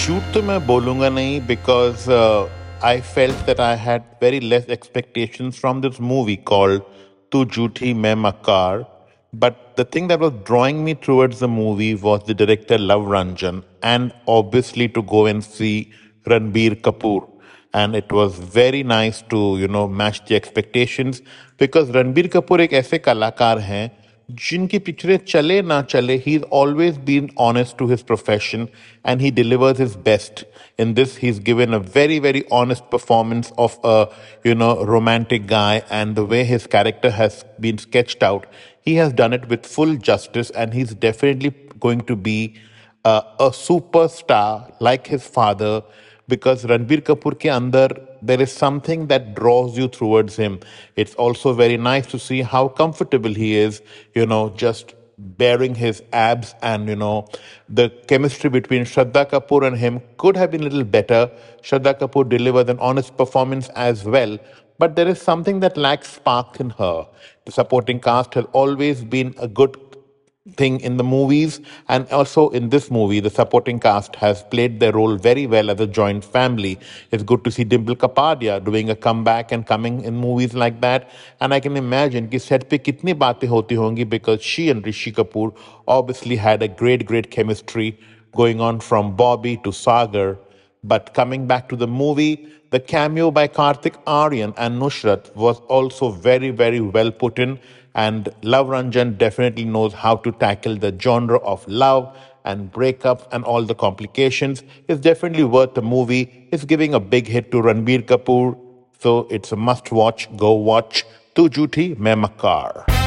झूठ तो मैं बोलूँगा नहीं uh, I felt that I had very less expectations from this movie called Tu Jhuthi Main Makar. But the thing that was drawing me towards the movie was the director Love Ranjan and obviously to go and see Ranbir Kapoor. And it was very nice to, you know, match the expectations because Ranbir Kapoor एक ऐसे कलाकार हैं जिनकी पिक्चरें चले ना चले he's always been honest to his profession and he delivers his best in this he's given a very very honest performance of a you know romantic guy and the way his character has been sketched out he has done it with full justice and he's definitely going to be uh, a superstar like his father because Ranbir Kapoor ke andar there is something that draws you towards him. It's also very nice to see how comfortable he is, you know, just baring his abs and you know the chemistry between Shraddha Kapoor and him could have been a little better. Shraddha Kapoor delivers an honest performance as well, but there is something that lacks spark in her. The supporting cast has always been a good thing in the movies and also in this movie the supporting cast has played their role very well as a joint family. It's good to see dimple kapadia doing a comeback and coming in movies like that. And i can imagine ki set pe kitni baatein hoti hongi because she and rishi kapoor obviously had a great great chemistry going on from bobby to sagar but coming back to the movie, the cameo by Kartik Aaryan and Nushrat was also very, very well put in. And Love Ranjan definitely knows how to tackle the genre of love and breakups and all the complications. It's definitely worth the movie. It's giving a big hit to Ranbir Kapoor. So it's a must watch. Go watch Tu Jhooti Main Makkar.